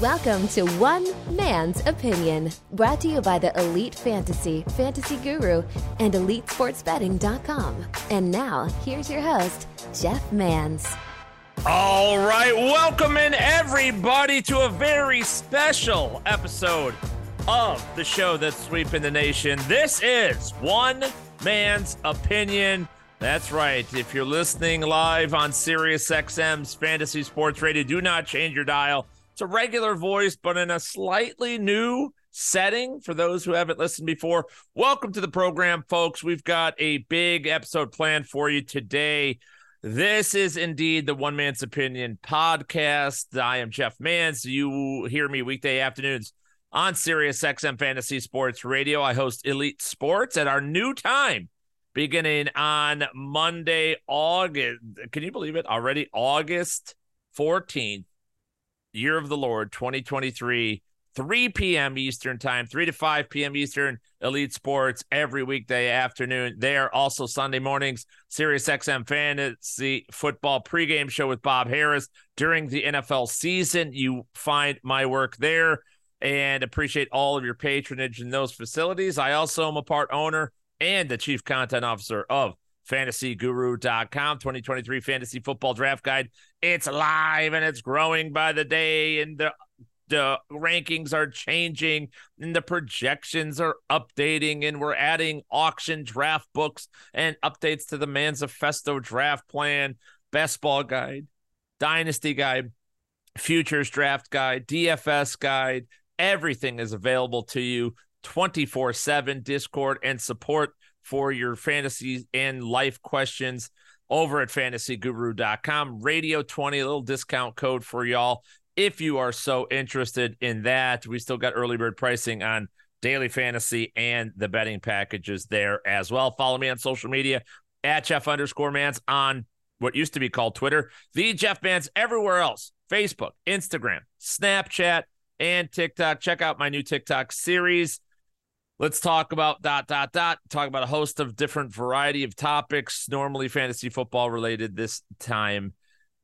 Welcome to One Man's Opinion, brought to you by the Elite Fantasy, Fantasy Guru, and EliteSportsBetting.com. And now, here's your host, Jeff Mans. All right, welcome in everybody to a very special episode of the show that's sweeping the nation. This is One Man's Opinion. That's right. If you're listening live on SiriusXM's Fantasy Sports Radio, do not change your dial it's a regular voice, but in a slightly new setting for those who haven't listened before. Welcome to the program, folks. We've got a big episode planned for you today. This is indeed the One Man's Opinion podcast. I am Jeff Mans. You hear me weekday afternoons on Sirius XM Fantasy Sports Radio. I host Elite Sports at our new time beginning on Monday, August. Can you believe it? Already August 14th year of the Lord 2023, 3 p.m. Eastern time, 3 to 5 p.m. Eastern, Elite Sports every weekday afternoon. There also Sunday mornings, Sirius XM Fantasy Football pregame show with Bob Harris during the NFL season. You find my work there and appreciate all of your patronage in those facilities. I also am a part owner and the chief content officer of fantasyguru.com 2023 fantasy football draft guide. It's live and it's growing by the day and the the rankings are changing and the projections are updating and we're adding auction draft books and updates to the manifesto draft plan best ball guide dynasty guide futures draft guide dfs guide. Everything is available to you 24 7 discord and support for your fantasy and life questions over at fantasyguru.com. Radio 20, a little discount code for y'all if you are so interested in that. We still got early bird pricing on daily fantasy and the betting packages there as well. Follow me on social media at Jeff underscore Mans on what used to be called Twitter, the Jeff Mans everywhere else Facebook, Instagram, Snapchat, and TikTok. Check out my new TikTok series Let's talk about dot dot dot. Talk about a host of different variety of topics, normally fantasy football related this time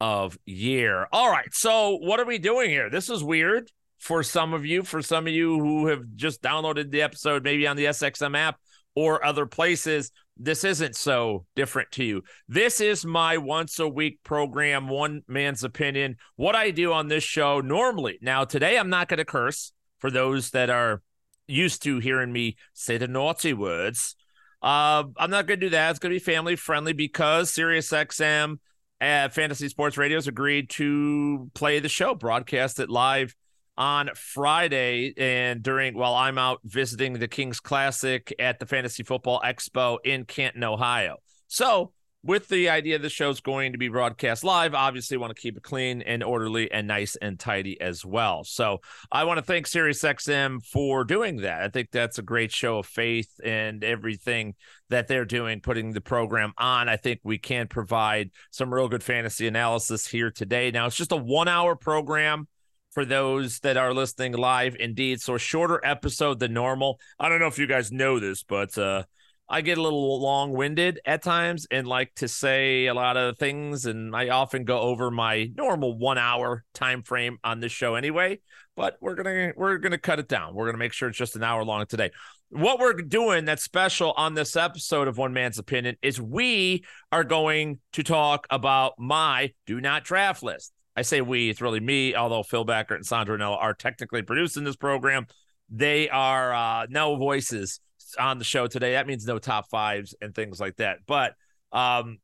of year. All right. So what are we doing here? This is weird for some of you, for some of you who have just downloaded the episode, maybe on the SXM app or other places. This isn't so different to you. This is my once a week program, one man's opinion. What I do on this show normally. Now, today I'm not going to curse for those that are used to hearing me say the naughty words. Uh, I'm not going to do that. It's going to be family friendly because SiriusXM at Fantasy Sports Radio has agreed to play the show, broadcast it live on Friday and during while I'm out visiting the Kings Classic at the Fantasy Football Expo in Canton, Ohio. So with the idea the show's going to be broadcast live, obviously want to keep it clean and orderly and nice and tidy as well. So I want to thank SiriusXM for doing that. I think that's a great show of faith and everything that they're doing, putting the program on. I think we can provide some real good fantasy analysis here today. Now it's just a one hour program for those that are listening live indeed. So a shorter episode than normal. I don't know if you guys know this, but uh I get a little long winded at times and like to say a lot of things, and I often go over my normal one hour time frame on this show anyway. But we're gonna we're gonna cut it down. We're gonna make sure it's just an hour long today. What we're doing that's special on this episode of One Man's Opinion is we are going to talk about my do not draft list. I say we, it's really me, although Phil Backer and Sandra Nella are technically producing this program. They are uh, no voices on the show today. That means no top fives and things like that. But um,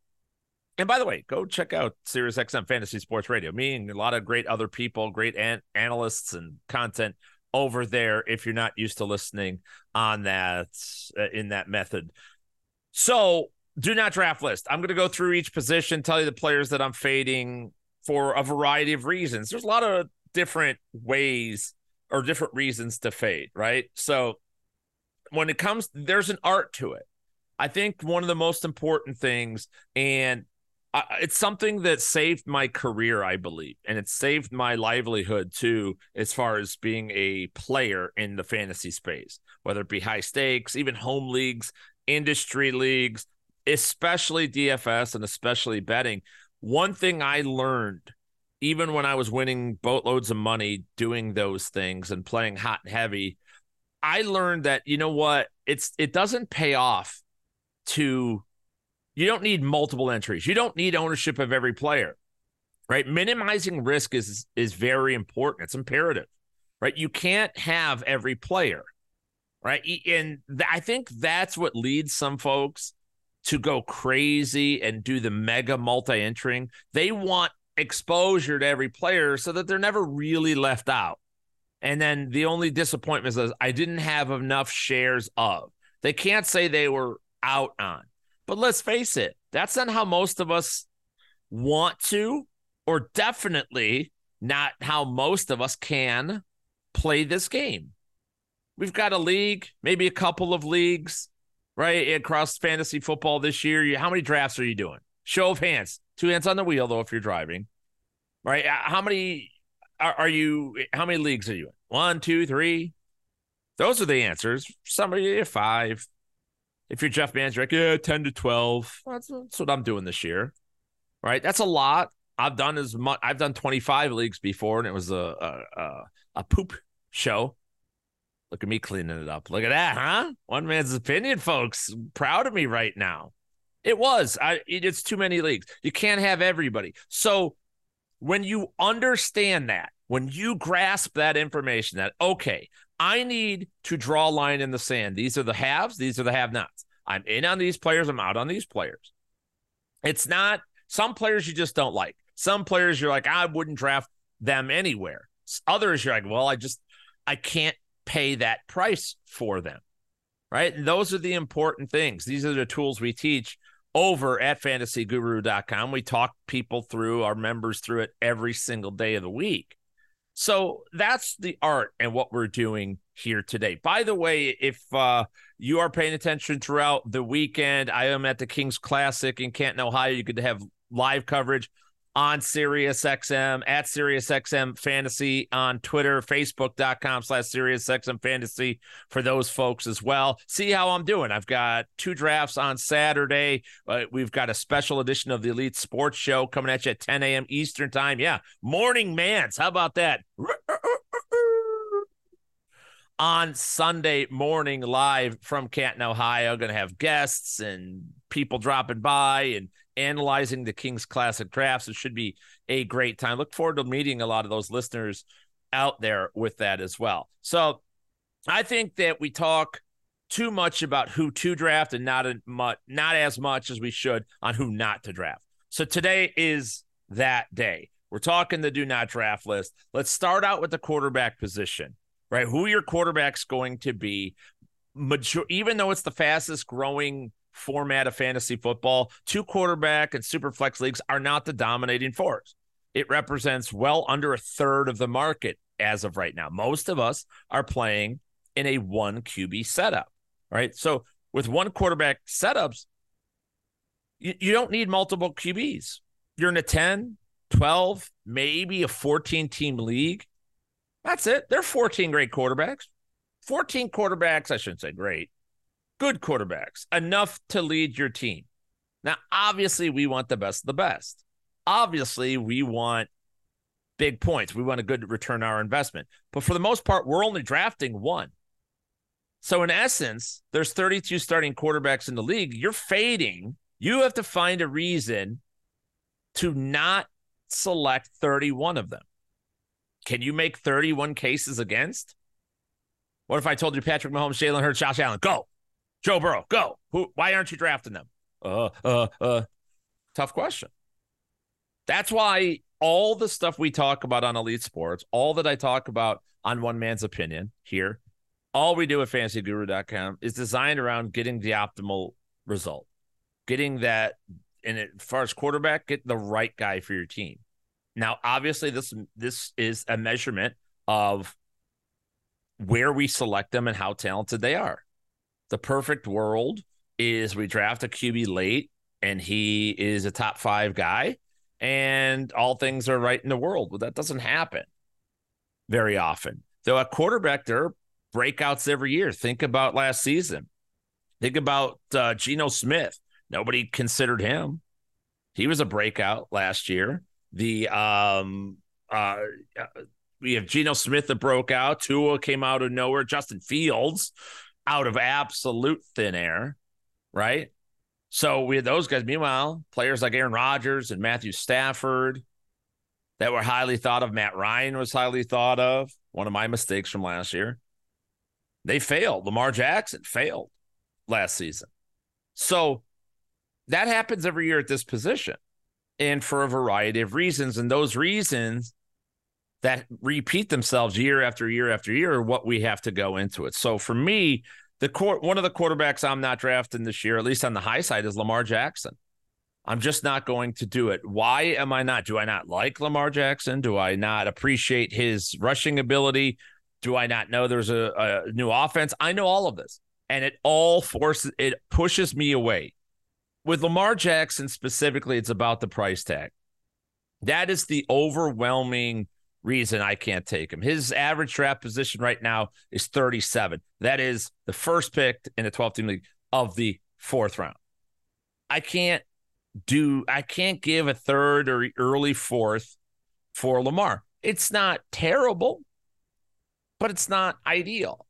and by the way, go check out Sirius XM Fantasy Sports Radio. Me and a lot of great other people, great an- analysts and content over there. If you're not used to listening on that uh, in that method, so do not draft list. I'm going to go through each position, tell you the players that I'm fading for a variety of reasons. There's a lot of different ways or different reasons to fade, right? So when it comes, there's an art to it. I think one of the most important things, and I, it's something that saved my career, I believe, and it saved my livelihood too, as far as being a player in the fantasy space, whether it be high stakes, even home leagues, industry leagues, especially DFS and especially betting. One thing I learned even when I was winning boatloads of money doing those things and playing hot and heavy, I learned that you know what it's it doesn't pay off to you don't need multiple entries. You don't need ownership of every player. Right? Minimizing risk is is very important. It's imperative. Right? You can't have every player. Right? And I think that's what leads some folks to go crazy and do the mega multi entering. They want exposure to every player so that they're never really left out. And then the only disappointment is I didn't have enough shares of. They can't say they were out on. But let's face it, that's not how most of us want to, or definitely not how most of us can play this game. We've got a league, maybe a couple of leagues, right? Across fantasy football this year. How many drafts are you doing? Show of hands. Two hands on the wheel, though, if you're driving, right? Uh, how many are, are you? How many leagues are you in? One, two, three. Those are the answers. Somebody five. If you're Jeff Manager, yeah, ten to twelve. That's, that's what I'm doing this year, right? That's a lot. I've done as much. I've done 25 leagues before, and it was a a, a, a poop show. Look at me cleaning it up. Look at that, huh? One man's opinion, folks. Proud of me right now. It was. I. It's too many leagues. You can't have everybody. So when you understand that, when you grasp that information, that okay, I need to draw a line in the sand. These are the haves. These are the have-nots. I'm in on these players. I'm out on these players. It's not some players you just don't like. Some players you're like, I wouldn't draft them anywhere. Others you're like, well, I just I can't pay that price for them. Right. And those are the important things. These are the tools we teach over at fantasyguru.com. We talk people through, our members through it every single day of the week. So that's the art and what we're doing here today. By the way, if uh, you are paying attention throughout the weekend, I am at the Kings Classic in Canton, Ohio. You could have live coverage on SiriusXM at SiriusXM Fantasy on Twitter, Facebook.com slash SiriusXM Fantasy for those folks as well. See how I'm doing. I've got two drafts on Saturday. Uh, we've got a special edition of the Elite Sports Show coming at you at 10 a.m. Eastern Time. Yeah, morning mans. How about that? on Sunday morning live from Canton, Ohio. Going to have guests and people dropping by and analyzing the Kings Classic drafts. It should be a great time. Look forward to meeting a lot of those listeners out there with that as well. So I think that we talk too much about who to draft and not a, not as much as we should on who not to draft. So today is that day. We're talking the do not draft list. Let's start out with the quarterback position, right? Who your quarterback's going to be. Major- even though it's the fastest growing format of fantasy football, two quarterback and super flex leagues are not the dominating force. It represents well under a third of the market as of right now. Most of us are playing in a one QB setup, right? So with one quarterback setups, you, you don't need multiple QBs. You're in a 10, 12, maybe a 14 team league. That's it. There are 14 great quarterbacks. 14 quarterbacks, I shouldn't say great, good quarterbacks, enough to lead your team. Now, obviously, we want the best of the best. Obviously, we want big points. We want a good return on our investment. But for the most part, we're only drafting one. So, in essence, there's 32 starting quarterbacks in the league. You're fading. You have to find a reason to not select 31 of them. Can you make 31 cases against? What if I told you Patrick Mahomes, Jalen Hurts, Josh Allen, go? Joe Burrow, go. Who? Why aren't you drafting them? Uh, uh, uh. Tough question. That's why all the stuff we talk about on Elite Sports, all that I talk about on One Man's Opinion here, all we do at FantasyGuru.com is designed around getting the optimal result, getting that. And as far as quarterback, get the right guy for your team. Now, obviously, this this is a measurement of where we select them and how talented they are the perfect world is we draft a QB late and he is a top five guy and all things are right in the world. Well, that doesn't happen very often. Though at quarterback, there are breakouts every year. Think about last season. Think about uh, Geno Smith. Nobody considered him. He was a breakout last year. The um uh we have Geno Smith that broke out. Tua came out of nowhere. Justin Fields out of absolute thin air, right? So we had those guys. Meanwhile, players like Aaron Rodgers and Matthew Stafford that were highly thought of. Matt Ryan was highly thought of. One of my mistakes from last year. They failed. Lamar Jackson failed last season. So that happens every year at this position and for a variety of reasons. And those reasons that repeat themselves year after year after year what we have to go into it. So for me, the court one of the quarterbacks I'm not drafting this year, at least on the high side, is Lamar Jackson. I'm just not going to do it. Why am I not? Do I not like Lamar Jackson? Do I not appreciate his rushing ability? Do I not know there's a, a new offense? I know all of this. And it all forces it pushes me away. With Lamar Jackson specifically, it's about the price tag. That is the overwhelming reason I can't take him. His average draft position right now is 37. That is the first pick in the 12 team league of the fourth round. I can't do, I can't give a third or early fourth for Lamar. It's not terrible, but it's not ideal,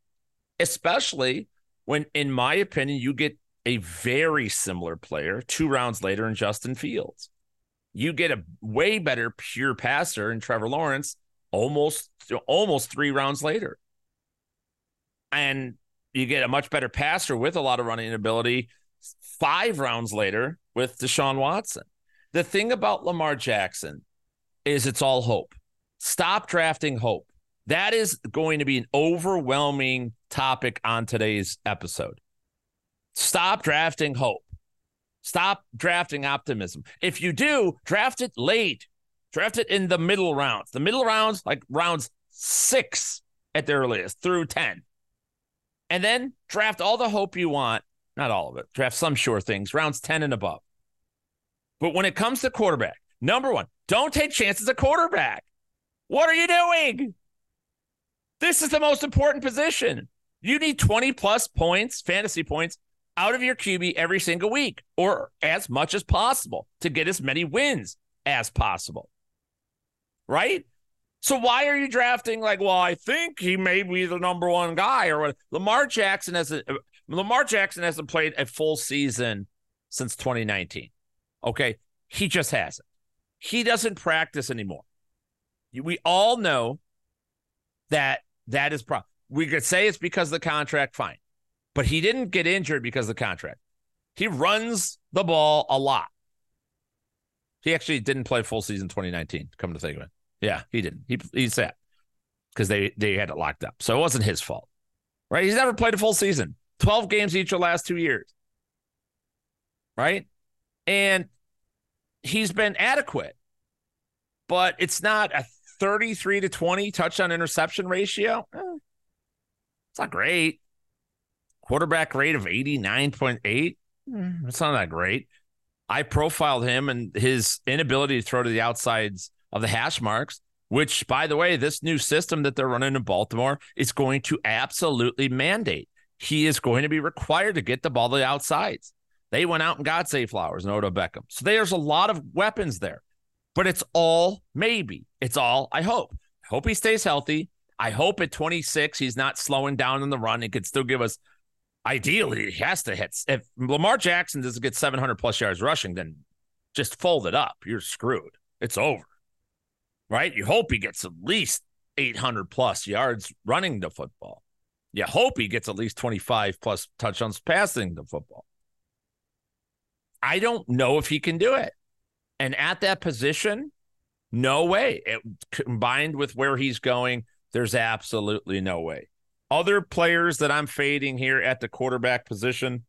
especially when, in my opinion, you get a very similar player two rounds later in Justin Fields. You get a way better pure passer in Trevor Lawrence almost almost three rounds later. And you get a much better passer with a lot of running ability five rounds later with Deshaun Watson. The thing about Lamar Jackson is it's all hope. Stop drafting hope. That is going to be an overwhelming topic on today's episode. Stop drafting hope. Stop drafting optimism. If you do, draft it late. Draft it in the middle rounds. The middle rounds, like rounds six at the earliest through 10. And then draft all the hope you want. Not all of it. Draft some sure things, rounds 10 and above. But when it comes to quarterback, number one, don't take chances at quarterback. What are you doing? This is the most important position. You need 20 plus points, fantasy points, out of your QB every single week or as much as possible to get as many wins as possible right? So why are you drafting like, well, I think he may be the number one guy or what? Lamar Jackson has a, Lamar Jackson hasn't played a full season since 2019. Okay, he just hasn't. He doesn't practice anymore. We all know that that is problem. We could say it's because the contract, fine, but he didn't get injured because of the contract. He runs the ball a lot. He actually didn't play full season 2019. Come to think of it, yeah, he didn't. He he sat because they they had it locked up, so it wasn't his fault, right? He's never played a full season, twelve games each of the last two years, right? And he's been adequate, but it's not a thirty-three to twenty touchdown interception ratio. Eh, it's not great. Quarterback rate of eighty-nine point eight. Hmm, it's not that great. I profiled him and his inability to throw to the outsides of the hash marks, which, by the way, this new system that they're running in Baltimore is going to absolutely mandate. He is going to be required to get the ball to the outsides. They went out and got Zay Flowers and Odell Beckham. So there's a lot of weapons there, but it's all maybe. It's all I hope. I hope he stays healthy. I hope at 26 he's not slowing down in the run and could still give us. Ideally, he has to hit. If Lamar Jackson doesn't get 700 plus yards rushing, then just fold it up. You're screwed. It's over right? You hope he gets at least 800 plus yards running the football. You hope he gets at least 25 plus touchdowns passing the football. I don't know if he can do it. And at that position, no way. It, combined with where he's going, there's absolutely no way. Other players that I'm fading here at the quarterback position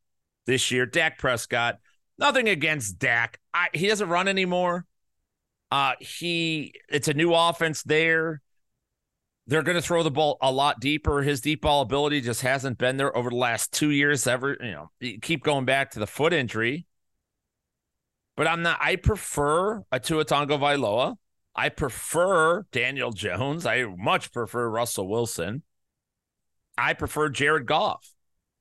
this year, Dak Prescott. Nothing against Dak. I, he doesn't run anymore. Uh, he it's a new offense there. They're going to throw the ball a lot deeper. His deep ball ability just hasn't been there over the last two years. Ever, you know, you keep going back to the foot injury. But I'm not. I prefer a Tua Tagovailoa. I prefer Daniel Jones. I much prefer Russell Wilson. I prefer Jared Goff.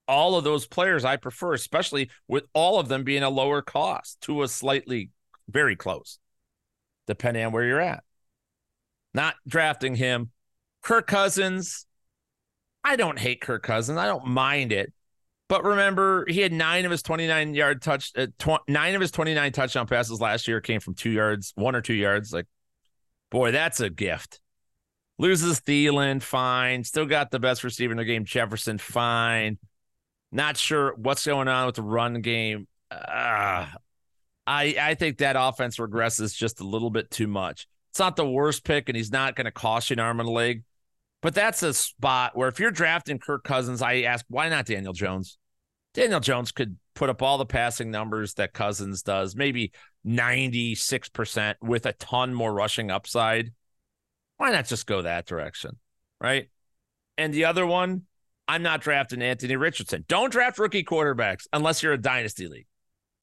All of those players I prefer, especially with all of them being a lower cost to a slightly very close. Depending on where you're at. Not drafting him. Kirk Cousins, I don't hate Kirk Cousins. I don't mind it. But remember, he had nine of his 29 yard touch, uh, tw- nine of his 29 touchdown passes last year came from two yards, one or two yards. Like, boy, that's a gift. Loses Thielen, fine. Still got the best receiver in the game, Jefferson, fine. Not sure what's going on with the run game. Uh, I I think that offense regresses just a little bit too much. It's not the worst pick, and he's not going to cost you an arm and a leg. But that's a spot where if you're drafting Kirk Cousins, I ask, why not Daniel Jones? Daniel Jones could put up all the passing numbers that Cousins does, maybe 96% with a ton more rushing upside. Why not just go that direction? Right. And the other one, I'm not drafting Anthony Richardson. Don't draft rookie quarterbacks unless you're a dynasty league.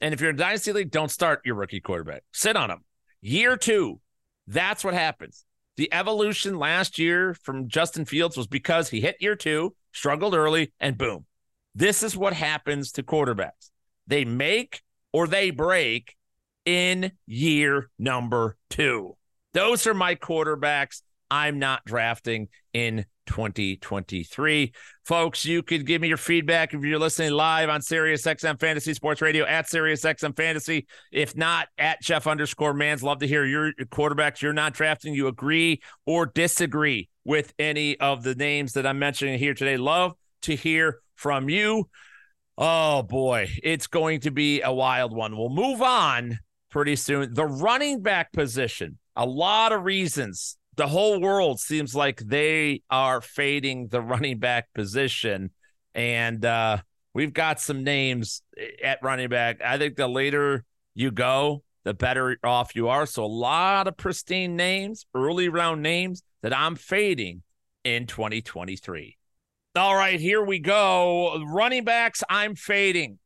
And if you're in dynasty league, don't start your rookie quarterback. Sit on him. Year two, that's what happens. The evolution last year from Justin Fields was because he hit year two, struggled early, and boom. This is what happens to quarterbacks. They make or they break in year number two. Those are my quarterbacks. I'm not drafting in 2023. Folks, you could give me your feedback if you're listening live on Sirius XM Fantasy Sports Radio at Sirius XM Fantasy. If not, at Jeff underscore Mans. Love to hear your quarterbacks you're not drafting. You agree or disagree with any of the names that I'm mentioning here today. Love to hear from you. Oh boy, it's going to be a wild one. We'll move on pretty soon. The running back position, a lot of reasons the whole world seems like they are fading the running back position. And uh, we've got some names at running back. I think the later you go, the better off you are. So a lot of pristine names, early round names that I'm fading in 2023. All right, here we go. Running backs, I'm fading.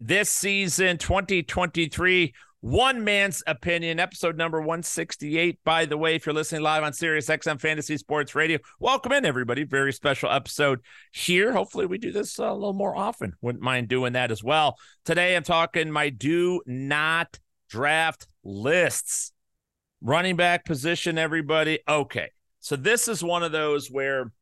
This season, 2023, one man's opinion, episode number 168. By the way, if you're listening live on Sirius XM Fantasy Sports Radio, welcome in, everybody. Very special episode here. Hopefully, we do this uh, a little more often. Wouldn't mind doing that as well. Today, I'm talking my do not draft lists. Running back position, everybody. Okay. So, this is one of those where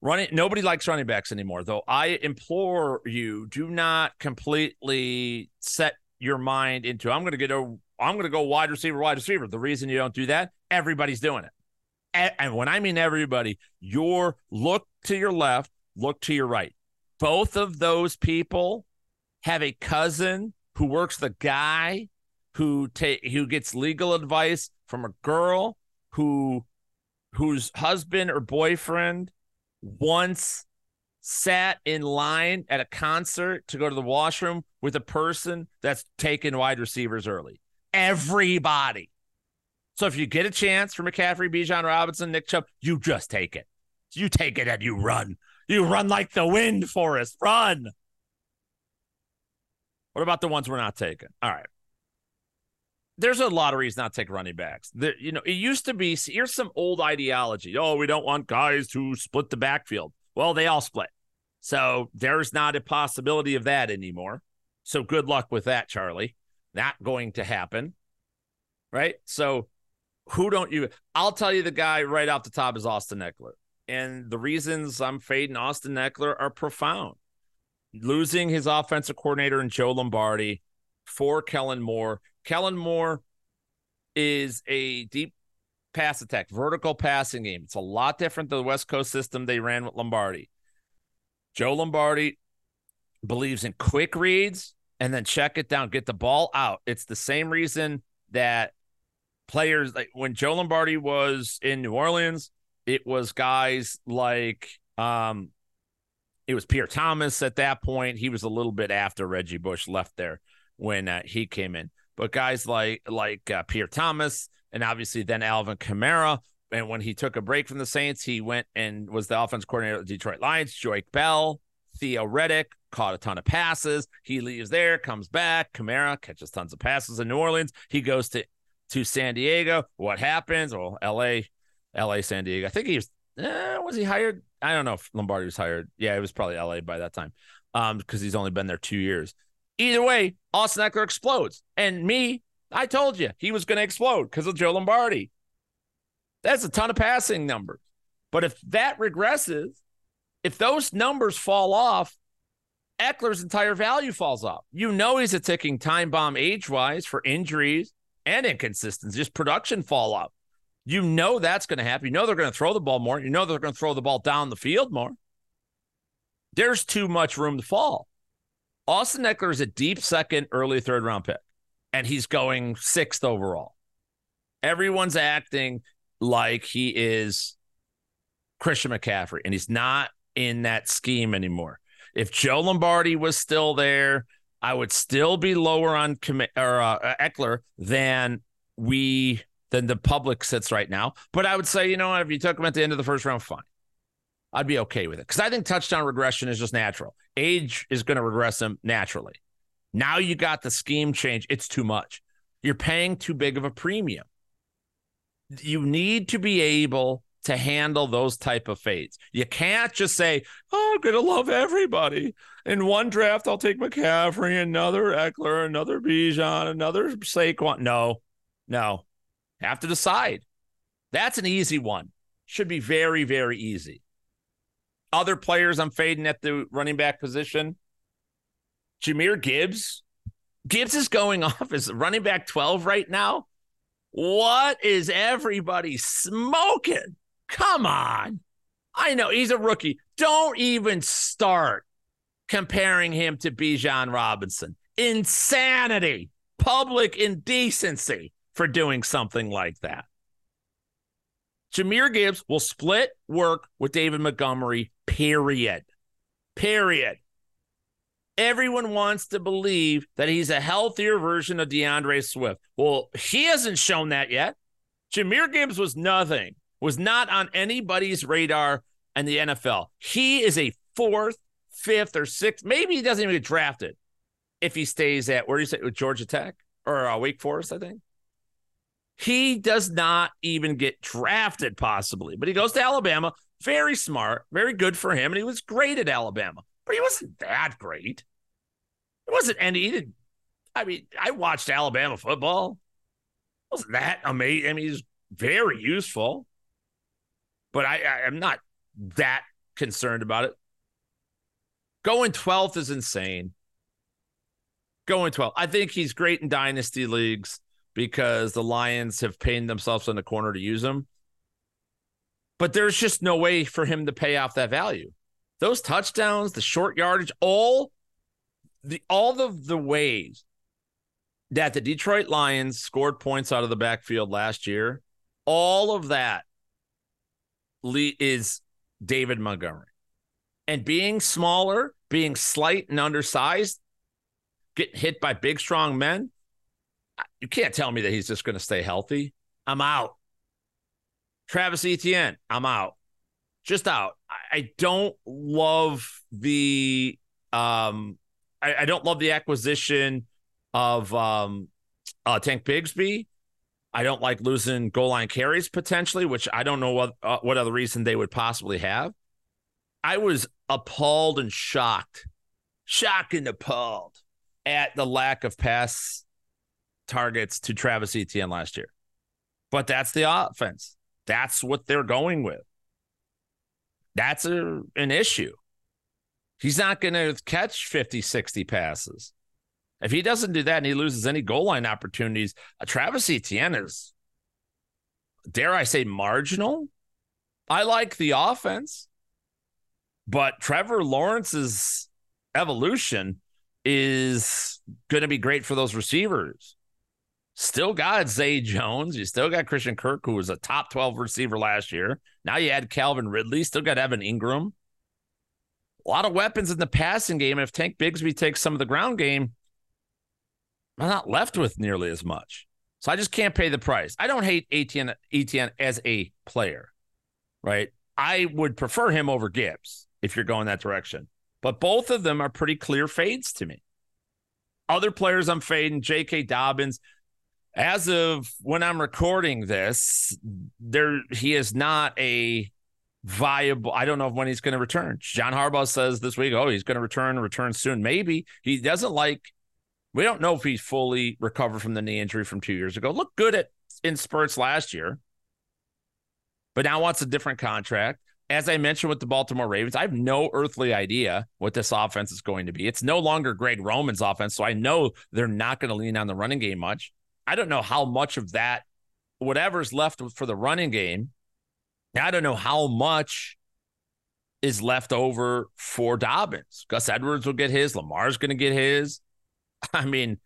running nobody likes running backs anymore though i implore you do not completely set your mind into I'm going to get a I'm going to go wide receiver, wide receiver. The reason you don't do that, everybody's doing it. And, and when I mean everybody, your look to your left, look to your right. Both of those people have a cousin who works the guy who take who gets legal advice from a girl who whose husband or boyfriend once sat in line at a concert to go to the washroom with a person that's taken wide receivers early. Everybody. So if you get a chance for McCaffrey, Bijan Robinson, Nick Chubb, you just take it. You take it and you run. You run like the wind, Forrest. Run. What about the ones we're not taking? All right. There's a lot of reasons not take running backs. There, you know, it used to be here's some old ideology. Oh, we don't want guys to split the backfield. Well, they all split. So there's not a possibility of that anymore. So good luck with that, Charlie. Not going to happen. Right. So who don't you? I'll tell you the guy right off the top is Austin Ekeler. And the reasons I'm fading Austin Ekeler are profound. Losing his offensive coordinator in Joe Lombardi for Kellen Moore. Kellen Moore is a deep pass attack, vertical passing game. It's a lot different than the West Coast system they ran with Lombardi. Joe Lombardi believes in quick reads and then check it down, get the ball out. It's the same reason that players like when Joe Lombardi was in New Orleans, it was guys like um it was Pierre Thomas at that point. He was a little bit after Reggie Bush left there when uh, he came in. But guys like like uh, Pierre Thomas, and obviously then Alvin Kamara. And when he took a break from the Saints, he went and was the offense coordinator of the Detroit Lions. Joique Bell, Theo Riddick caught a ton of passes. He leaves there, comes back. Kamara catches tons of passes in New Orleans. He goes to to San Diego. What happens? Well, L.A., L.A., San Diego. I think he was. Eh, was he hired? I don't know if Lombardi was hired. Yeah, it was probably L.A. by that time, um, because he's only been there two years. Either way, Austin Ekeler explodes, and me I told you he was going to explode because of Joe Lombardi. That's a ton of passing numbers. But if that regresses, if those numbers fall off, Ekeler's entire value falls off. You know he's a ticking time bomb age wise for injuries and inconsistencies, just production fall off. You know that's going to happen. You know they're going to throw the ball more. You know they're going to throw the ball down the field more. There's too much room to fall. Austin Eckler is a deep second, early third round pick, and he's going sixth overall. Everyone's acting like he is Christian McCaffrey, and he's not in that scheme anymore. If Joe Lombardi was still there, I would still be lower on or uh, Ekeler than we than the public sits right now. But I would say, you know if you took him at the end of the first round, fine. I'd be okay with it because I think touchdown regression is just natural. Age is going to regress him naturally. Now you got the scheme change. It's too much. You're paying too big of a premium. You need to be able to handle those type of fades. You can't just say, "Oh, I'm going to love everybody." In one draft, I'll take McCaffrey, another Ekeler, another Bijan, another Saquon. No, no, have to decide. That's an easy one. Should be very, very easy. Other players I'm fading at the running back position. Jahmyr Gibbs. Gibbs is going off as running back 12 right now. What is everybody smoking? Come on. I know he's a rookie. Don't even start comparing him to Bijan Robinson. Insanity, public indecency for doing something like that. Jahmyr Gibbs will split work with David Montgomery, period. Period. Everyone wants to believe that he's a healthier version of D'Andre Swift. Well, he hasn't shown that yet. Jahmyr Gibbs was nothing was not on anybody's radar in the NFL. He is a fourth, fifth, or sixth. Maybe he doesn't even get drafted if he stays at where do you say with Georgia Tech or uh, Wake Forest, I think. He does not even get drafted, possibly, but he goes to Alabama. Very smart, very good for him, and he was great at Alabama, but he wasn't that great. It wasn't any. He didn't, I mean, I watched Alabama football. It wasn't that amazing? I mean, he's very useful but I, I am not that concerned about it. Going 12th is insane. Going 12th. I think he's great in dynasty leagues because the Lions have painted themselves in the corner to use him. But there's just no way for him to pay off that value. Those touchdowns, the short yardage, all the all of the ways that the Detroit Lions scored points out of the backfield last year, all of that is David Montgomery. And being smaller, being slight and undersized, getting hit by big, strong men, you can't tell me that he's just going to stay healthy. I'm out. Travis Etienne, I'm out. Just out. I, don't love the um I, I don't love the acquisition of um uh Tank Bigsby. I don't like losing goal line carries potentially, which I don't know what uh, what other reason they would possibly have. I was appalled and shocked, shocked and appalled at the lack of pass targets to Travis Etienne last year. But that's the offense. That's what they're going with. That's a, an issue. He's not going to catch 50, 60 passes. If he doesn't do that and he loses any goal line opportunities, Travis Etienne is, dare I say, marginal. I like the offense, but Trevor Lawrence's evolution is going to be great for those receivers. Still got Zay Jones. You still got Christian Kirk, who was a top 12 receiver last year. Now you add Calvin Ridley. Still got Evan Engram. A lot of weapons in the passing game. If Tank Bigsby takes some of the ground game, I'm not left with nearly as much. So I just can't pay the price. I don't hate Etienne, Etienne as a player, right? I would prefer him over Gibbs if you're going that direction. But both of them are pretty clear fades to me. Other players I'm fading, J.K. Dobbins. As of when I'm recording this, there he is not a viable. I don't know when he's going to return. John Harbaugh says this week, oh, he's going to return, return soon. Maybe he doesn't like We don't know if he's fully recovered from the knee injury from two years ago. Looked good at in spurts last year, but now wants a different contract. As I mentioned with the Baltimore Ravens, I have no earthly idea what this offense is going to be. It's no longer Greg Roman's offense, so I know they're not going to lean on the running game much. I don't know how much of that, whatever's left for the running game, I don't know how much is left over for Dobbins. Gus Edwards will get his. Lamar's going to get his. I mean,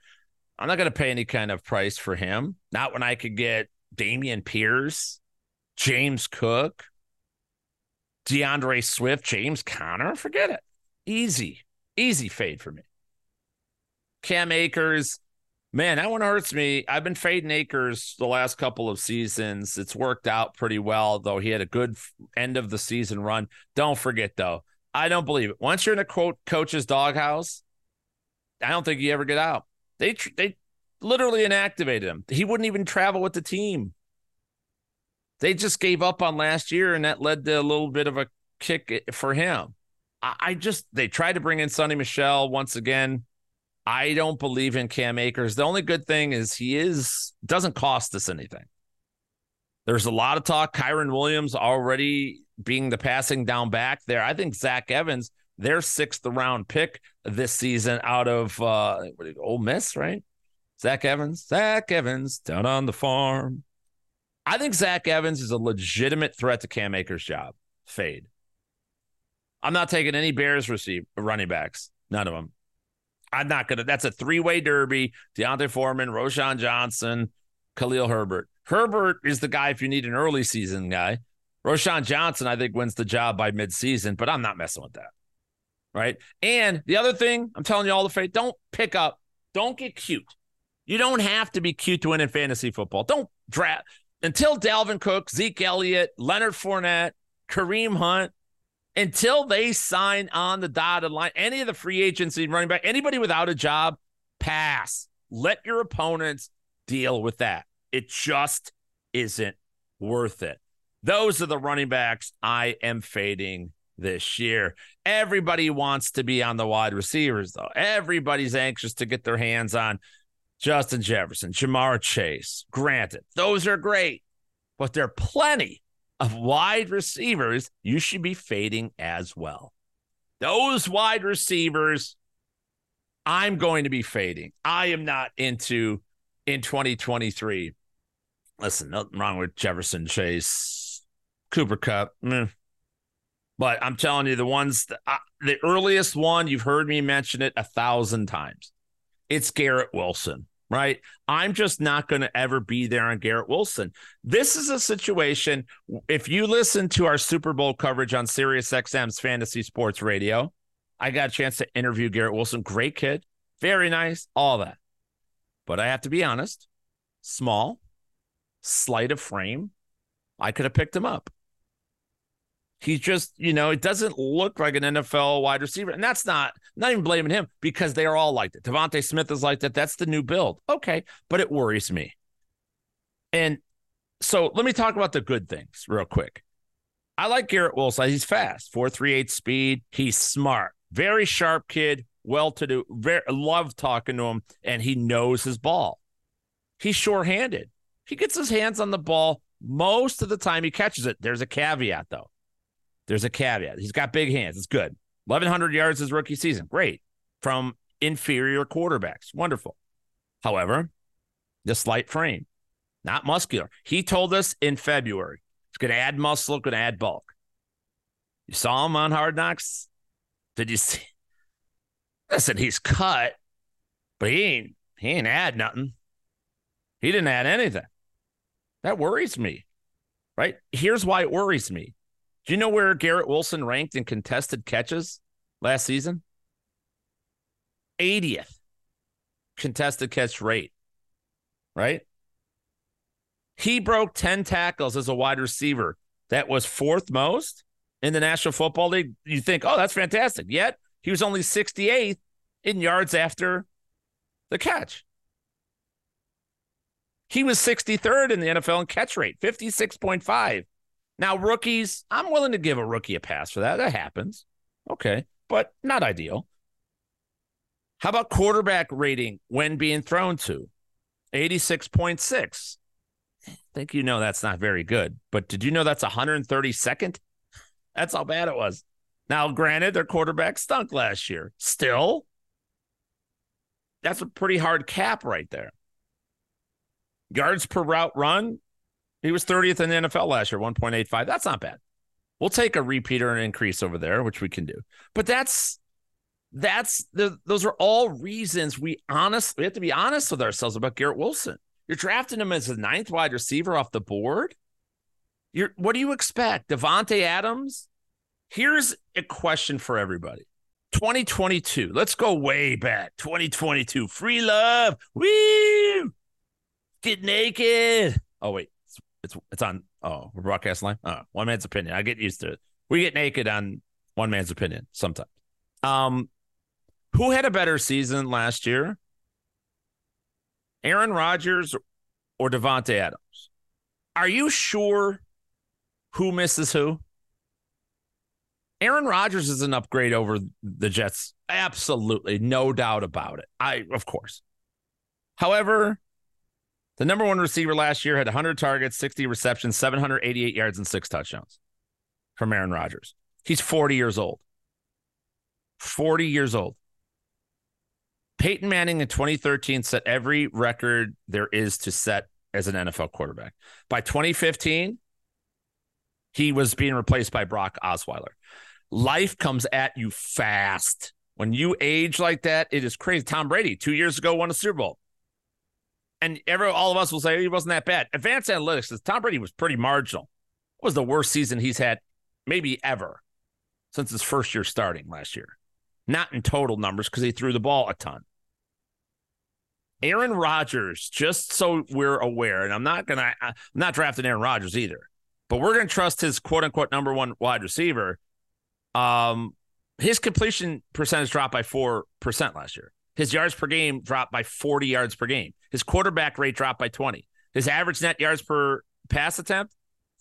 I'm not going to pay any kind of price for him. Not when I could get Dameon Pierce, James Cook, D'Andre Swift, James Conner. Forget it. Easy, easy fade for me. Cam Akers, man, that one hurts me. I've been fading Akers the last couple of seasons. It's worked out pretty well, though. He had a good end of the season run. Don't forget, though, I don't believe it. Once you're in a quote coach's doghouse, I don't think you ever get out. They they literally inactivated him. He wouldn't even travel with the team. They just gave up on last year, and that led to a little bit of a kick eh, for him. I, I just they tried to bring in Sony Michel once again. I don't believe in Cam Akers. The only good thing is he is doesn't cost us anything. There's a lot of talk. Kyren Williams already being the passing down back there. I think Zach Evans their sixth round pick this season out of uh Ole Miss, right? Zach Evans, Zach Evans down on the farm. I think Zach Evans is a legitimate threat to Cam Akers' job. Fade. I'm not taking any Bears receive running backs. None of them. I'm not gonna. That's a three way derby. D'Onta Foreman, Roschon Johnson, Khalil Herbert. Herbert is the guy if you need an early season guy. Roschon Johnson, I think, wins the job by midseason, but I'm not messing with that right? And the other thing I'm telling you all the fate, don't pick up, don't get cute. You don't have to be cute to win in fantasy football. Don't draft until Dalvin Cook, Zeke Elliott, Leonard Fournette, Kareem Hunt, until they sign on the dotted line, any of the free agency running back, anybody without a job, pass. Let your opponents deal with that. It just isn't worth it. Those are the running backs I am fading this year. Everybody wants to be on the wide receivers, though. Everybody's anxious to get their hands on Justin Jefferson, Ja'Marr Chase. Granted, those are great, but there are plenty of wide receivers you should be fading as well. Those wide receivers, I'm going to be fading. I am not into in 2023. Listen, nothing wrong with Jefferson Chase, Cooper Kupp. Mm, but I'm telling you, the ones, uh, the earliest one, you've heard me mention it a thousand times. It's Garrett Wilson, right? I'm just not going to ever be there on Garrett Wilson. This is a situation. If you listen to our Super Bowl coverage on Sirius XM's Fantasy Sports Radio, I got a chance to interview Garrett Wilson. Great kid, very nice, all that. But I have to be honest, small, slight of frame. I could have picked him up. He's just, you know, it doesn't look like an NFL wide receiver. And that's not, not even blaming him because they are all like that. DeVonta Smith is like that. That's the new build. Okay. But it worries me. And so let me talk about the good things real quick. I like Garrett Wilson. He's fast, 438 speed. He's smart, very sharp kid, well to do. Very love talking to him, and he knows his ball. He's sure handed. He gets his hands on the ball most of the time. He catches it. There's a caveat, though. There's a caveat. He's got big hands. It's good. 1,100 yards his rookie season. Great. From inferior quarterbacks. Wonderful. However, the slight frame, not muscular. He told us in February he's going to add muscle, going to add bulk. You saw him on Hard Knocks? Did you see? Listen, he's cut, but he ain't he ain't add nothing. He didn't add anything. That worries me. Right? Here's why it worries me. Do you know where Garrett Wilson ranked in contested catches last season? 80th contested catch rate, right? He broke 10 tackles as a wide receiver. That was fourth most in the National Football League. You think, oh, that's fantastic. Yet he was only 68th in yards after the catch. He was 63rd in the NFL in catch rate, 56.5. Now, rookies, I'm willing to give a rookie a pass for that. That happens. Okay. But not ideal. How about quarterback rating when being thrown to? 86.6. I think you know that's not very good, but did you know that's 132nd? That's how bad it was. Now, granted, their quarterback stunk last year. Still, that's a pretty hard cap right there. Yards per route run, he was 30th in the NFL last year, 1.85. That's not bad. We'll take a repeater and increase over there, which we can do. But that's that's the those are all reasons we honest we have to be honest with ourselves about Garrett Wilson. You're drafting him as a ninth wide receiver off the board. You're what do you expect? Davante Adams? Here's a question for everybody. 2022. Let's go way back. 2022. Free love. Woo! Get naked. Oh wait, it's it's, on. Oh, we're broadcast line. Oh, one man's opinion. I get used to it. We get naked on one man's opinion sometimes. Um, who had a better season last year? Aaron Rodgers or Davante Adams? Are you sure who misses who? Aaron Rodgers is an upgrade over the Jets. Absolutely, no doubt about it. I, of course. However, the number one receiver last year had 100 targets, 60 receptions, 788 yards, and six touchdowns from Aaron Rodgers. He's 40 years old. 40 years old. Peyton Manning in 2013 set every record there is to set as an NFL quarterback. By 2015, he was being replaced by Brock Osweiler. Life comes at you fast. When you age like that, it is crazy. Tom Brady, two years ago, won a Super Bowl. And every, all of us will say he wasn't that bad. Advanced analytics says Tom Brady was pretty marginal. It was the worst season he's had, maybe ever, since his first year starting last year. Not in total numbers because he threw the ball a ton. Aaron Rodgers, just so we're aware, and I'm not gonna I'm not drafting Aaron Rodgers either, but we're gonna trust his quote unquote number one wide receiver. Um, his completion percentage dropped by four percent last year. His yards per game dropped by 40 yards per game. His quarterback rate dropped by 20. His average net yards per pass attempt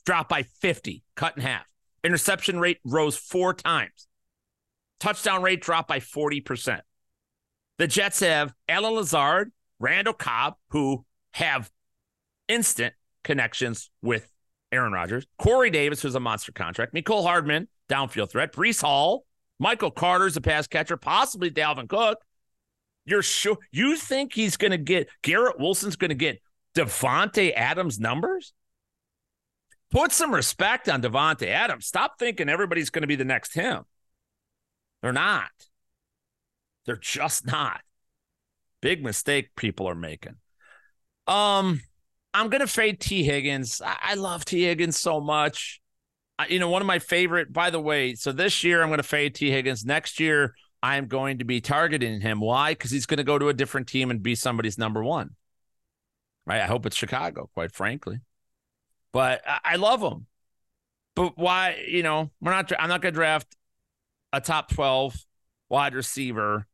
dropped by 50, cut in half. Interception rate rose four times. Touchdown rate dropped by 40%. The Jets have Allen Lazard, Randall Cobb, who have instant connections with Aaron Rodgers, Corey Davis, who's a monster contract, Mecole Hardman, downfield threat, Breece Hall, Michael Carter's a pass catcher, possibly Dalvin Cook. You're sure you think he's going to get Garrett Wilson's going to get Davante Adams numbers? Put some respect on Davante Adams. Stop thinking everybody's going to be the next him. They're not. They're just not. Big mistake people are making. Um, I'm gonna fade Tee Higgins. I, I love Tee Higgins so much. I, you know, one of my favorite. By the way, so this year I'm gonna fade Tee Higgins. Next year I'm going to be targeting him. Why? Because he's going to go to a different team and be somebody's number one. Right? I hope it's Chicago, quite frankly. But I, love him. But why? You know, we're not. I'm not going to draft a top 12 wide receiver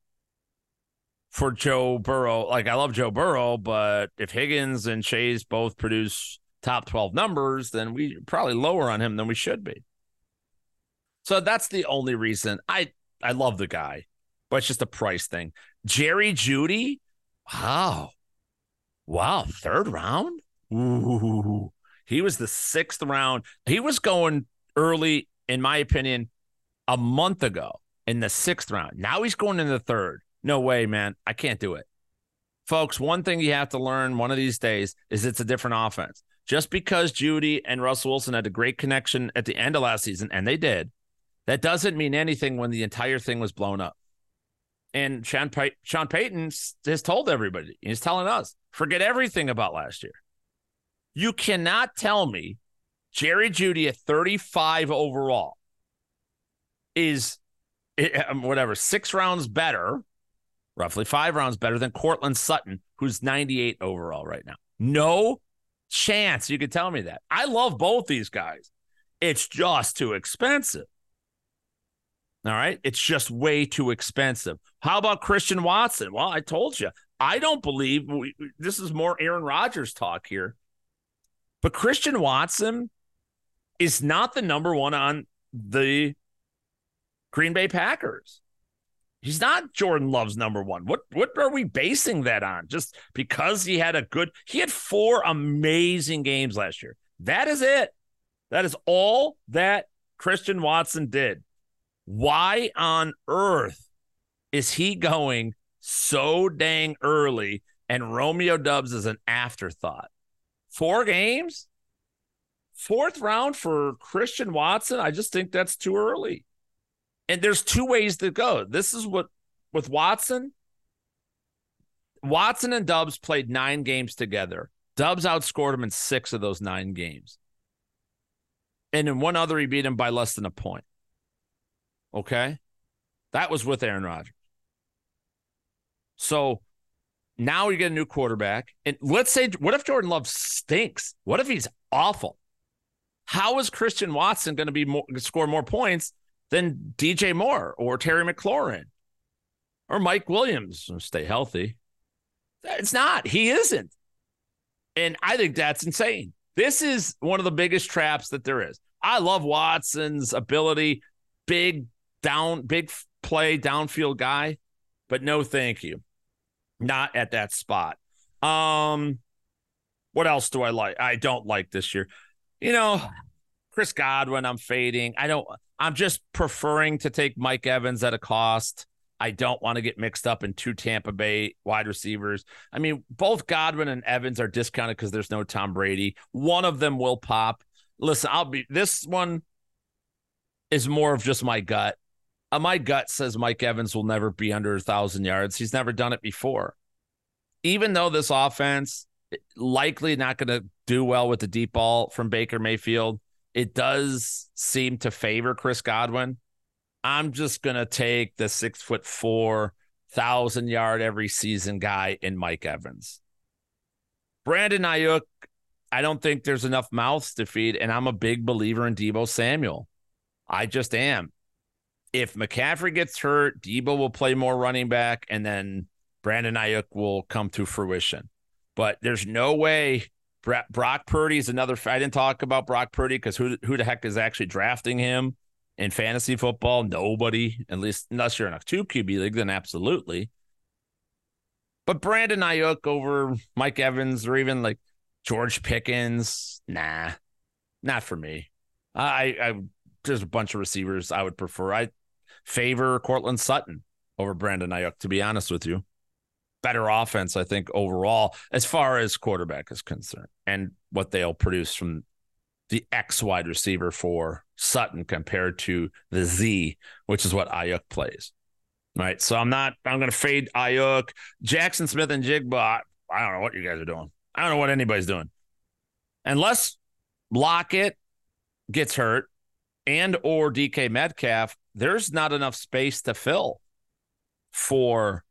for Joe Burrow. Like I love Joe Burrow, but if Higgins and Chase both produce top 12 numbers, then we probably lower on him than we should be. So that's the only reason. I I love the guy, but it's just a price thing. Jerry Jeudy, wow. Wow, third round? Ooh. He was the sixth round. He was going early, in my opinion, a month ago in the sixth round. Now he's going in the third. No way, man. I can't do it. Folks, one thing you have to learn one of these days is it's a different offense. Just because Jeudy and Russell Wilson had a great connection at the end of last season, and they did, that doesn't mean anything when the entire thing was blown up. And Sean, Pay- Sean Payton has told everybody, he's telling us, forget everything about last year. You cannot tell me Jerry Jeudy at 35 overall is eh, um, whatever, six rounds better roughly five rounds better than Courtland Sutton, who's 98 overall right now. No chance you could tell me that. I love both these guys. It's just too expensive. All right. It's just way too expensive. How about Christian Watson? Well, I told you, I don't believe we, this is more Aaron Rodgers talk here. But Christian Watson is not the number one on the Green Bay Packers. He's not Jordan Love's number one. What what are we basing that on? Just because he had a good he had four amazing games last year. That is it. That is all that Christian Watson did. Why on earth is he going so dang early and Romeo Doubs is an afterthought? Four games? Fourth round for Christian Watson? I just think that's too early. And there's two ways to go. This is what with Watson. Watson and Doubs played nine games together. Doubs outscored him in six of those nine games. And in one other, he beat him by less than a point. Okay. That was with Aaron Rodgers. So now you get a new quarterback. And let's say, what if Jordan Love stinks? What if he's awful? How is Christian Watson going to be more, score more points than DJ Moore or Terry McLaurin or Mike Williams. Stay healthy. It's not. He isn't. And I think that's insane. This is one of the biggest traps that there is. I love Watson's ability, big down, big play, downfield guy, but no thank you. Not at that spot. Um, what else do I like? I don't like this year. You know, Chris Godwin, I'm fading. I don't I'm just preferring to take Mike Evans at a cost. I don't want to get mixed up in two Tampa Bay wide receivers. I mean, both Godwin and Evans are discounted because there's no Tom Brady. One of them will pop. Listen, I'll be this one is more of just my gut. Uh, my gut says Mike Evans will never be under a thousand yards. He's never done it before. Even though this offense likely not going to do well with the deep ball from Baker Mayfield, it does seem to favor Chris Godwin. I'm just gonna take the six foot four, thousand yard every season guy in Mike Evans. Brandon Aiyuk, I don't think there's enough mouths to feed, and I'm a big believer in Deebo Samuel. I just am. If McCaffrey gets hurt, Deebo will play more running back, and then Brandon Aiyuk will come to fruition. But there's no way Brock Purdy is another. I didn't talk about Brock Purdy because who who the heck is actually drafting him in fantasy football? Nobody, at least unless you're in a two QB league, then absolutely. But Brandon Aiyuk over Mike Evans or even like George Pickens, nah, not for me. I, I there's a bunch of receivers I would prefer. I favor Courtland Sutton over Brandon Aiyuk, to be honest with you better offense, I think, overall, as far as quarterback is concerned, and what they'll produce from the X wide receiver for Sutton compared to the Z, which is what Aiyuk plays. Right. So I'm not, I'm going to fade Aiyuk. Jaxon Smith-Njigba. I don't know what you guys are doing. I don't know what anybody's doing. Unless Lockett gets hurt and or DK Metcalf, there's not enough space to fill for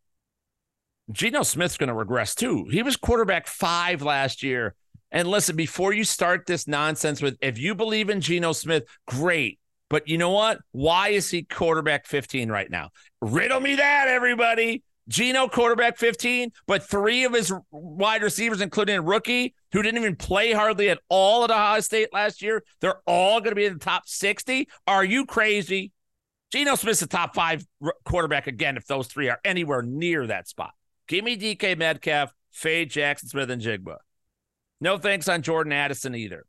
Geno Smith's going to regress too. He was quarterback five last year. And listen, before you start this nonsense with, if you believe in Geno Smith, great. But you know what? Why is he quarterback 15 right now? Riddle me that, everybody. Geno quarterback 15, but three of his wide receivers, including a rookie who didn't even play hardly at all at Ohio State last year, they're all going to be in the top 60. Are you crazy? Geno Smith's a top five quarterback again if those three are anywhere near that spot. Give me DK Metcalf, Fade Jaxon Smith-Njigba. No thanks on Jordan Addison either.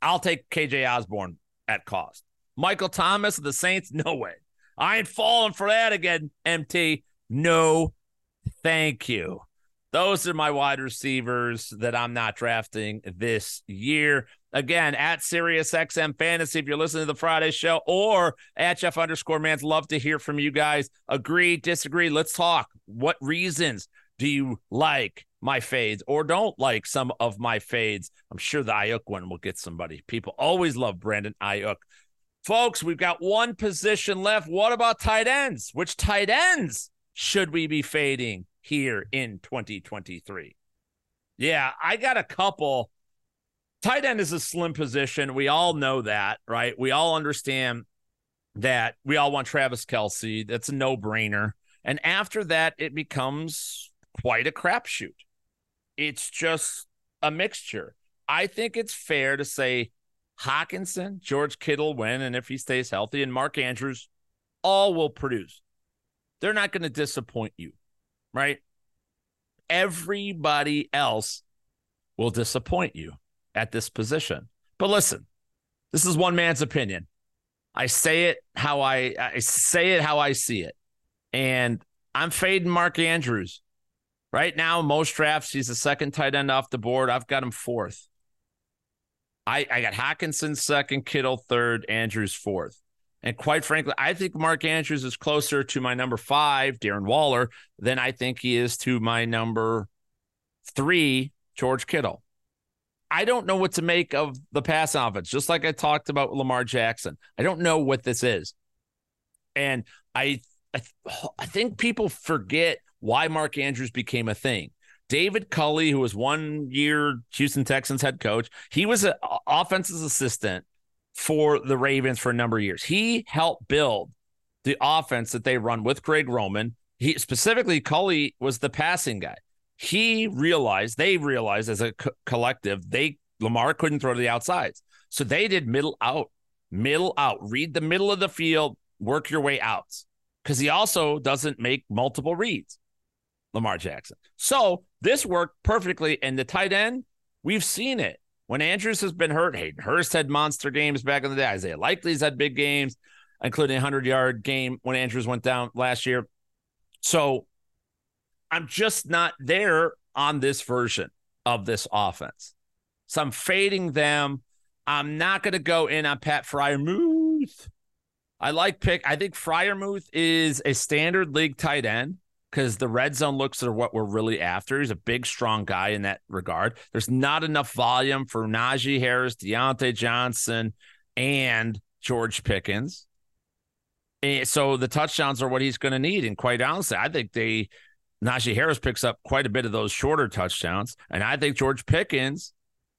I'll take KJ Osborn at cost. Michael Thomas of the Saints, no way. I ain't falling for that again, MT. No, thank you. Those are my wide receivers that I'm not drafting this year. Again, at Sirius XM Fantasy, if you're listening to the Friday show, or at Jeff underscore Mans, love to hear from you guys. Agree, disagree. Let's talk. What reasons do you like my fades or don't like some of my fades? I'm sure the Aiyuk one will get somebody. People always love Brandon Aiyuk. Folks, we've got one position left. What about tight ends? Which tight ends should we be fading? here in 2023. Yeah, I got a couple. Tight end is a slim position. We all know that, right? We all understand that we all want Travis Kelce. That's a no brainer. And after that, it becomes quite a crapshoot. It's just a mixture. I think it's fair to say Hockenson, George Kittle, when and if he stays healthy, and Mark Andrews all will produce. They're not going to disappoint you, right? Everybody else will disappoint you at this position. But listen, this is one man's opinion. I say it how I I say it how I see it. And I'm fading Mark Andrews. Right now, most drafts, he's the second tight end off the board. I've got him fourth. I, I got Hockenson second, Kittle third, Andrews fourth. And quite frankly, I think Mark Andrews is closer to my number five, Darren Waller, than I think he is to my number three, George Kittle. I don't know what to make of the pass offense, just like I talked about Lamar Jackson. I don't know what this is. And I, I, I think people forget why Mark Andrews became a thing. David Culley, who was one year Houston Texans head coach, he was an offensive assistant for the Ravens for a number of years. He helped build the offense that they run with Greg Roman. He specifically Culley was the passing guy. He realized they realized as a co- collective they Lamar couldn't throw to the outsides, so they did middle out, middle out. Read the middle of the field, work your way out, because he also doesn't make multiple reads. Lamar Jackson. So this worked perfectly. And the tight end, we've seen it. When Andrews has been hurt, Hayden Hurst had monster games back in the day. Isaiah Likely's had big games, including a 100 yard game when Andrews went down last year. So I'm just not there on this version of this offense. So I'm fading them. I'm not going to go in on Pat Freiermuth. I like pick. I think Freiermuth is a standard league tight end because the red zone looks are what we're really after. He's a big, strong guy in that regard. There's not enough volume for Najee Harris, Diontae Johnson, and George Pickens. And so the touchdowns are what he's going to need. And quite honestly, I think they Najee Harris picks up quite a bit of those shorter touchdowns. And I think George Pickens,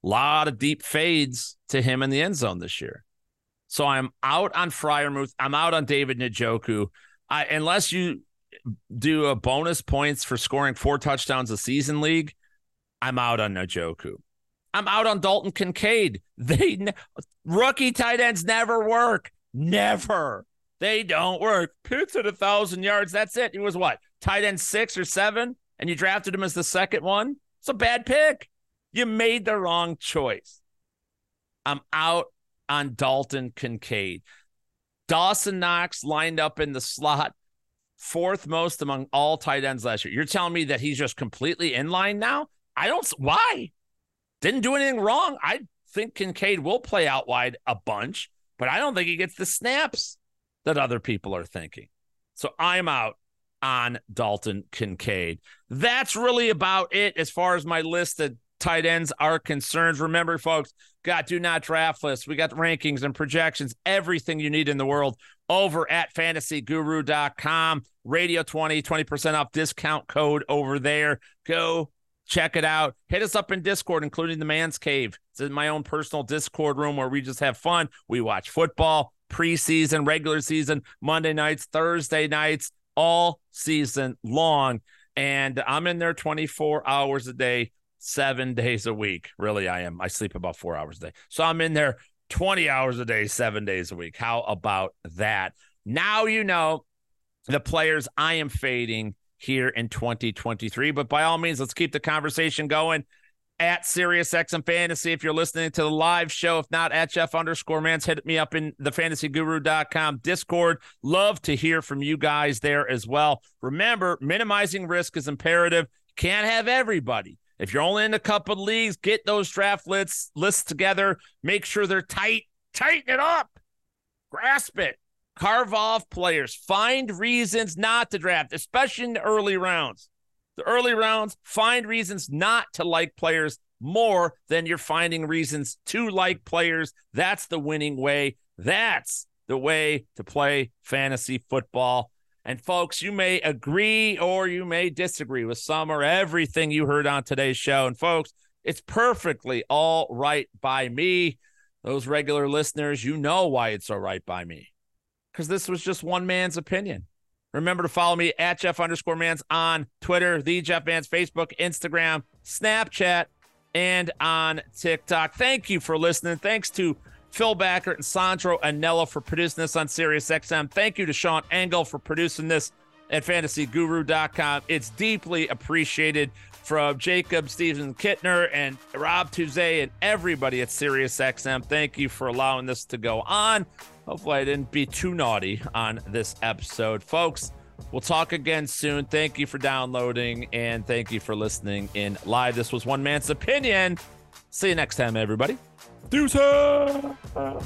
a lot of deep fades to him in the end zone this year. So I'm out on Freiermuth. I'm out on David Njoku. I, unless you do a bonus points for scoring four touchdowns a season league, I'm out on Njoku. I'm out on Dalton Kincaid. They rookie tight ends never work. Never. They don't work. Pitts at a thousand yards. That's it. He was what? Tight end six or seven, and you drafted him as the second one. It's a bad pick. You made the wrong choice. I'm out on Dalton Kincaid. Dawson Knox lined up in the slot fourth most among all tight ends last year. You're telling me that he's just completely in line now? I don't. Why? Didn't do anything wrong. I think Kincaid will play out wide a bunch, but I don't think he gets the snaps that other people are thinking. So I'm out on Dalton Kincaid. That's really about it as far as my list of tight ends are concerned. Remember, folks, got do not draft lists. We got rankings and projections, everything you need in the world over at fantasyguru.com. Radio 20, 20% off discount code over there. Go check it out. Hit us up in Discord, including the Man's Cave. It's in my own personal Discord room where we just have fun. We watch football, preseason, regular season, Monday nights, Thursday nights, all season long. And I'm in there 24 hours a day, seven days a week. Really, I am. I sleep about four hours a day. So I'm in there 20 hours a day, seven days a week. How about that? Now you know the players I am fading here in 2023. But by all means, let's keep the conversation going at SiriusXM Fantasy. If you're listening to the live show, if not at Jeff underscore Mans, hit me up in the fantasyguru.com Discord. Love to hear from you guys there as well. Remember, minimizing risk is imperative. Can't have everybody. If you're only in a couple leagues, get those draft lists lists together. Make sure they're tight. Tighten it up. Grasp it. Carve off players. Find reasons not to draft, especially in the early rounds. The early rounds, find reasons not to like players more than you're finding reasons to like players. That's the winning way. That's the way to play fantasy football. And folks, you may agree or you may disagree with some or everything you heard on today's show. And folks, it's perfectly all right by me. Those regular listeners, you know why it's all right by me. Because this was just one man's opinion. Remember to follow me at Jeff underscore Mans on Twitter, the Jeff Mans, Facebook, Instagram, Snapchat, and on TikTok. Thank you for listening. Thanks to Phil Backer and Sandro Anello for producing this on Sirius XM. Thank you to Sean Engel for producing this at fantasyguru.com. It's deeply appreciated from Jacob Steven Kittner and Rob Tuesday and everybody at SiriusXM. Thank you for allowing this to go on. Hopefully, I didn't be too naughty on this episode. Folks, we'll talk again soon. Thank you for downloading and thank you for listening in live. This was One Man's Opinion. See you next time, everybody. Deuces! Uh,